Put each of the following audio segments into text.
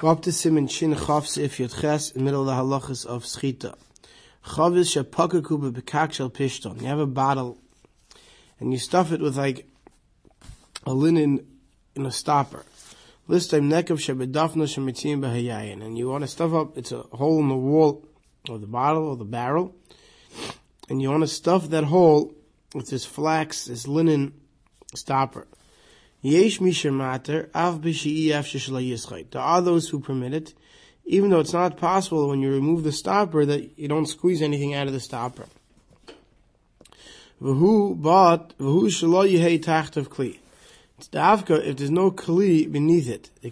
Go up to Simon Shin Chavs if Yud Ches middle of the halachas of Schita. Chavis shepakaku bekak shel pishton. You have a bottle and you stuff it with like a linen in a stopper. List time nekav shebedafna shemitzim behayayin. And you want to stuff up, it's a hole in the wall of the bottle or the barrel. And you want to stuff that hole with this flax, this linen stopper. There are those who permit it, even though it's not possible when you remove the stopper that you don't squeeze anything out of the stopper. V'hu kli. It's dafka if there's no kli beneath it. The.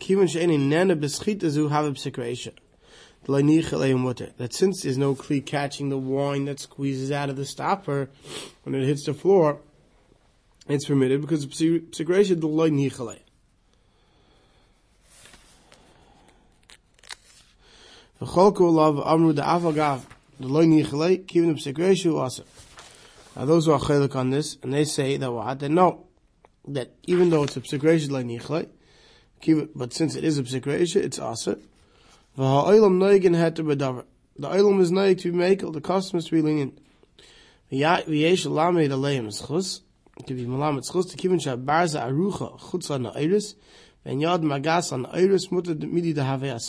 That since there's no kli catching the wine that squeezes out of the stopper when it hits the floor, it's permitted because psikresha the loy nichalei. V'cholku love amru da avagav the loy nichalei kivon psikresha also. Now those who are chaylik on this, and they say that what? They know that even though it's a psikresha like nichlei, but since it is a psikresha, it's also. V'ha'olam noigin had to bedavar. The olam is noig to be makel, the custom is to be lenient. V'yesh the leim schus, to be malamet schus, to barza arucha chutz and yad magas mutter midi have.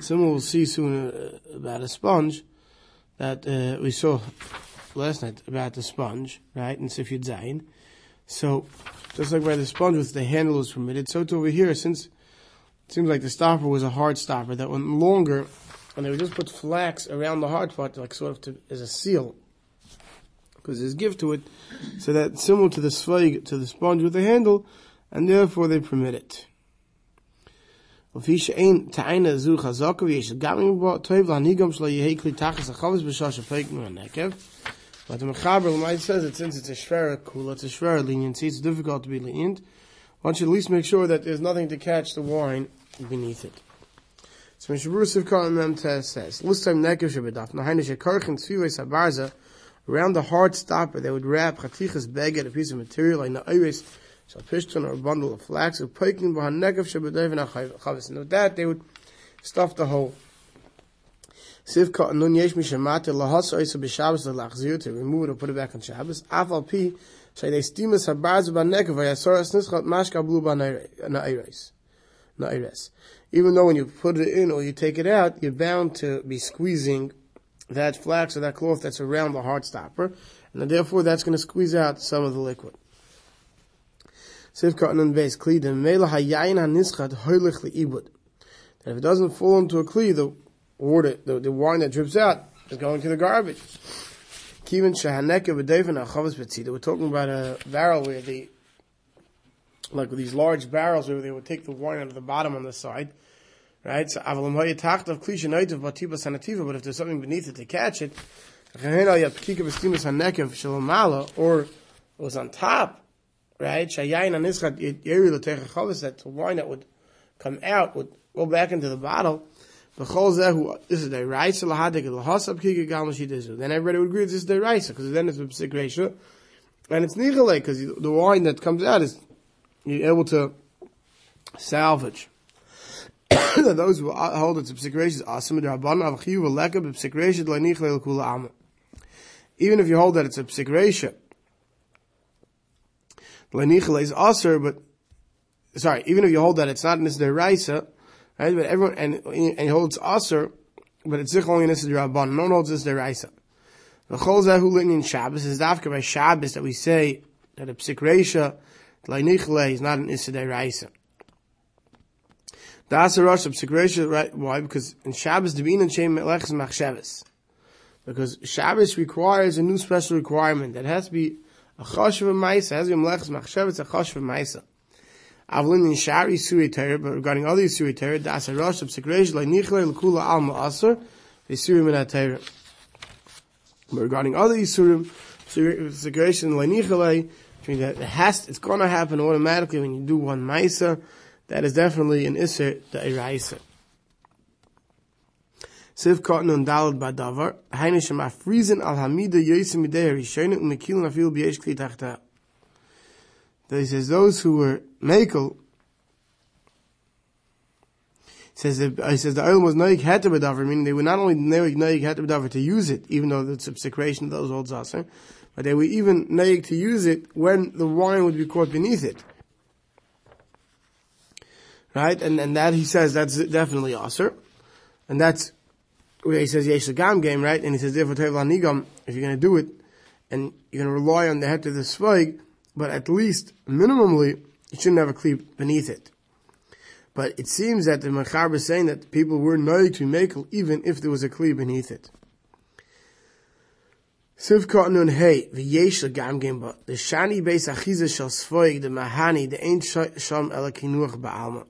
Someone will see soon uh, about a sponge, that uh, we saw last night about the sponge, right, and in Sifyud Zayin. So, just like by the sponge with the handle was permitted, so to over here, since it seems like the stopper was a hard stopper that went longer, and they would just put flax around the hard part, like sort of to, as a seal, because there's give to it, so that's similar to the svag, to the sponge with the handle, and therefore they permit it. But the Mechaber says that since it's a Shvera Kula, it's a Shvera leniency, it's difficult to be lenient, one should at least make sure that there's nothing to catch the wine beneath it. So Mishabur Sivkar Mem Tess says, Lustam Nekev Shebedaf, Sabarza, around the hard stopper, they would wrap chatichas beged, a piece of material, like na'iris, shall pishton or a bundle of flax, of poiking behind nekev shebedavin chavis. And with that, they would stuff the hole. Sivka nun yesh mi shemate lahas oisa b'Shabbos lachzir to remove it or put it back on Shabbos. Afal pi shay they stimus habarz b'nekev v'yasoras nischat mashka blu b'na'ires. Na'ires. Even though when you put it in or you take it out, you're bound to be squeezing that flax or that cloth that's around the hard stopper, and therefore that's going to squeeze out some of the liquid. That if it doesn't fall into a kli, the water, the, the wine that drips out is going to the garbage. We're talking about a barrel where the, like these large barrels where they would take the wine out of the bottom on the side, right? So avalim hoya tachtav klisha noitiv batiba sanativa, but if there's something beneath it to catch it, or it was on top, right? Shayayin anischat yeri l'teicha that the wine that would come out would go back into the bottle. V'chol zehu, this is the Raisa lahadik lahasab kika gal mashidizu. Then everybody would agree this is the Raisa, because then it's a reisha. And it's nichale, because the wine that comes out is, you're able to salvage. Those who hold it to psik reisha, asim draban avchiyu v'leka b'psik reisha d'la nichale l'kula amma. Even if you hold that it's a psik reisha, l'nichale is aser, but, sorry, even if you hold that it's not this Right? But everyone, and, and holds Aser, but it's Zich only in this Rabban. No one holds this Deraisa. The Chol Zehu in Shabbos is Dafka by Shabbos that we say that a Psik Reisha, Leinichle, is not an Issa Deraisa. The Aser Rosh of Reisha, right? Why? Because in Shabbos, the Bin and Shem Melechs Machshavos. Because Shabbos requires a new special requirement that has to be a Chosh of a Maisa, has to be Melechs Machshavos, a Chosh of a Maisa. Avlin in Shari Suri but regarding other Suri Torah, Das Rosh of Sekresh Like Nichle Lekula Alma Aser, Yisurim in Torah. But regarding other Yisurim, Sekresh and that it has, it's gonna happen automatically when you do one Maisa, that is definitely an Isser, the Eraisa. Siv Cotton und Dalad Badavar, Heine Shema Friesen al Hamida Yosim Mideh Rishayne und Mekil Nafil Biesh Kli Tachta that he says those who were makel says he says the oil was noig heter bedavar, meaning they were not only noig noig heter bedavar to use it, even though it's a secretion of those old zaser, but they were even noig to use it when the wine would be caught beneath it. Right? And, and that he says that's definitely aser. And that's where he says yesh gam game, right? And he says therefore tevel anigam, if you're going to do it, and you're going to rely on the head of the svig, but at least minimally you shouldn't have a cleave beneath it. But it seems that the Machar is saying that people were noy to make even if there was a cleave beneath it. Sivka nun hey, v'yesh gam gemba, the shani beis achiza shal svoig, the mahani, the ain't sham ela kinuach ba'alma.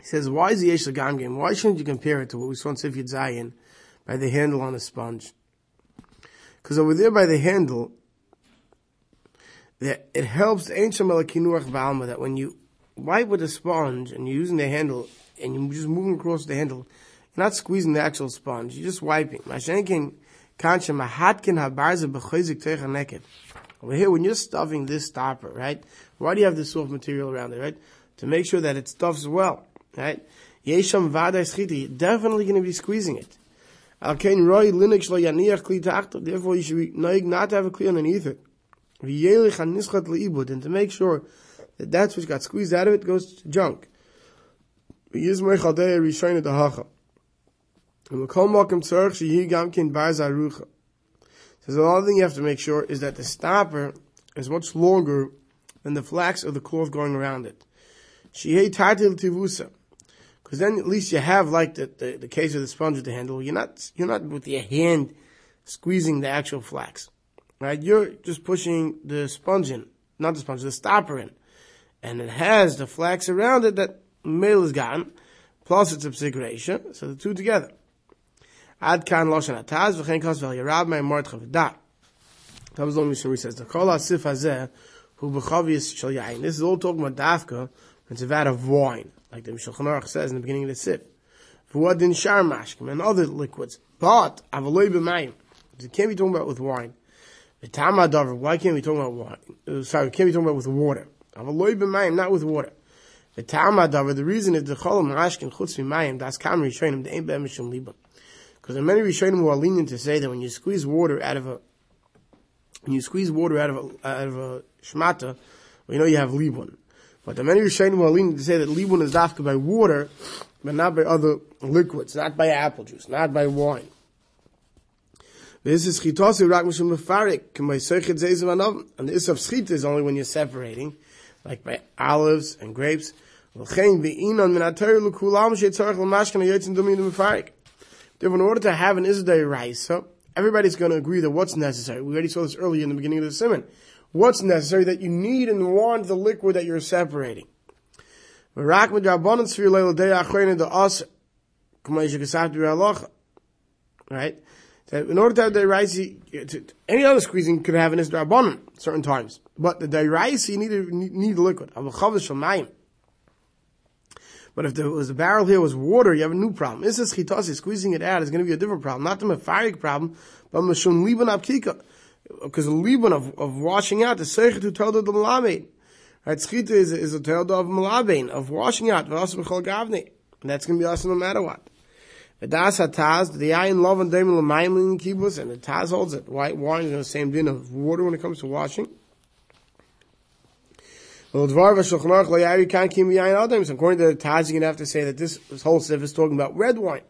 He says, why is the yesh gam gem? Why shouldn't you compare it to what we saw in Sif Zayin by the handle on a sponge? Because over there by the handle, that it helps the ancient kinuach ba'alma that when you wipe with a sponge and you're using the handle and you're just moving across the handle, you're not squeezing the actual sponge, you're just wiping. Over here, when you're stuffing this stopper, right? Why do you have this soft material around it, right? To make sure that it stuffs well, right? Yesham vada schiti, definitely going to be squeezing it. Therefore, you should be not to have a clear underneath it. And to make sure that that's which got squeezed out of it goes to junk. The another thing you have to make sure is that the stopper is much longer than the flax or the cloth going around it. Because then at least you have like the, the, the case of the sponge with the handle. You're not you're not with your hand squeezing the actual flax, right? You're just pushing the sponge in, not the sponge, the stopper in and it has the flax around it that male is gotten, plus it's psikrasha, so the two together. Ad kan loshen ataz v'chein kos vel yarab mei mort chavda. That was only Mishnah says, the kol asif hazeh hu b'chavius shal yain. This is all talking about dafka, it's a vat of wine, like the Mishal Chanarach says in the beginning of the sip. V'wad din shar mashkim, and other liquids. But, avaloi b'mayim. It can't be talking about with wine. The Tama why can't we talk about wine? Uh, sorry, can't be talking about with water. Avaloy b'mayim, not with water. The Talmud the reason is the cholam mashkin chutz b'mayim, das kam rishonim, the ain't be'em mishum libam. Because there are many rishonim who are lenient to say that when you squeeze water out of a, when you squeeze water out of a, out of a shmata, well, you know you have libun. But the many rishonim who are lenient to say that libun is dafka by water, but not by other liquids, not by apple juice, not by wine. This is chitasi rak mishum mefarik, k'may seichet zeizav anav, and the isaf schita is only when you're separating like by olives and grapes. Therefore, in order to have an Izdai Raisa, everybody's going to agree that what's necessary. We already saw this earlier in the beginning of the simon. What's necessary that you need and want the liquid that you're separating. Right? That in order to have the raisi, any other squeezing could have an isdrabanan at certain times, but the diraisi you need need liquid. But if there was a barrel here was water, you have a new problem. This is chitasi, squeezing it out is going to be a different problem, not the mefarik problem, but mashun liban abkika, because the liban of, of washing out the seichet who told the malamed. Right, schita is, is a tell of malabein of washing out. That's going to be awesome no matter what. The das hataz, the ayin love and demon l'mayim kibbutz, and the taz holds it. White wine is the same din of water when it comes to washing. According to the taz, you're going to have to say that this, this whole sif is talking about red wine.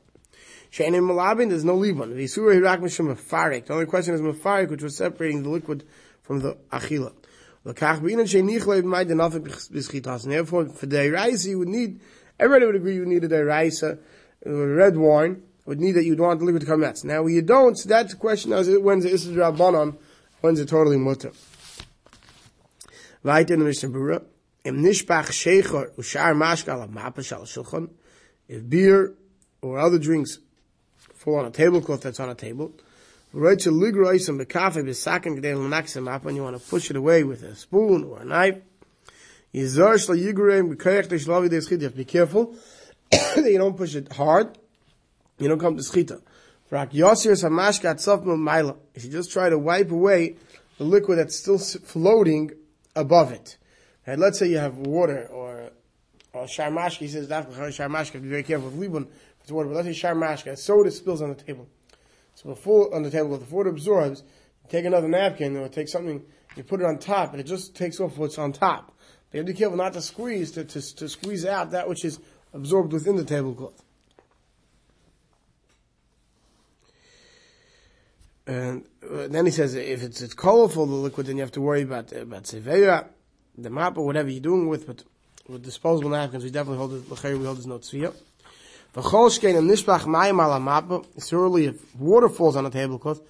She'enim malabin, there's no libon. The isura hirak mishum. The only question is mafarik, which was separating the liquid from the achila. L'kach b'inan she'nich le'b'may denafik b'schitas. And therefore, for the deraisa, you would need, everybody would agree you need a deraisa, red wine would need that you'd want the liquid to come out. Now, you don't, that's the question as when's the Issa Rabbanon, when's it totally mutter? Weiter in the Mishnah Berurah, im nishpach shecher ushar mashkal mapa shal shulchan, if beer or other drinks fall on a tablecloth that's on a table, to and you want to push it away with a spoon or a knife, deshlavi deschidich, be careful, that you don't push it hard, you don't come to schita. If you just try to wipe away the liquid that's still floating above it. And let's say you have water or on Sharmashka, he says, Sharmashka, be very careful with Libun, it's water, but let's say Sharmashka, soda spills on the table. So before, on the table, before it absorbs, you take another napkin or take something, you put it on top, and it just takes off what's on top. You have to be careful not to squeeze, to, to, to squeeze out that which is absorbed within the tablecloth. And uh, then he says, if it's, it's colorful, the liquid, then you have to worry about, about seveya, the map, or whatever you're doing with, but with disposable napkins, we definitely hold it, we hold this no tzviyah. V'chol and nishbach mayim ala mappa, surely if water falls on a tablecloth,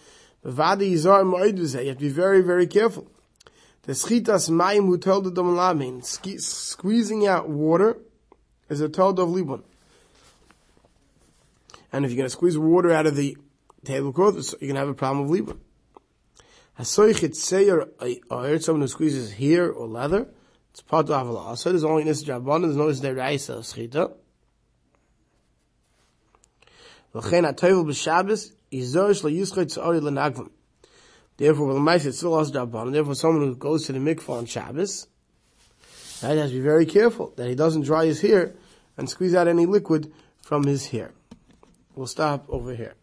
b'vadi yizar mo'id you have to be very, very careful. The schitas mayim who told the dom squeezing out water is a told of libun. And if you're going to squeeze water out of the tablecloth, you're going to have a problem with libun. Hasoichet seir or someone who squeezes hair or leather, it's part of avala. So there's only this jabban, there's no this deraisa schita. V'chein ha-tovel b'Shabbos, yizor shlo yischoi tzori l'nagvam. Therefore, when the mice it still has jabban, therefore someone who goes to the mikvah on Shabbos, right, has to be very careful that he doesn't dry his hair and squeeze out any liquid from his hair. We'll stop over here.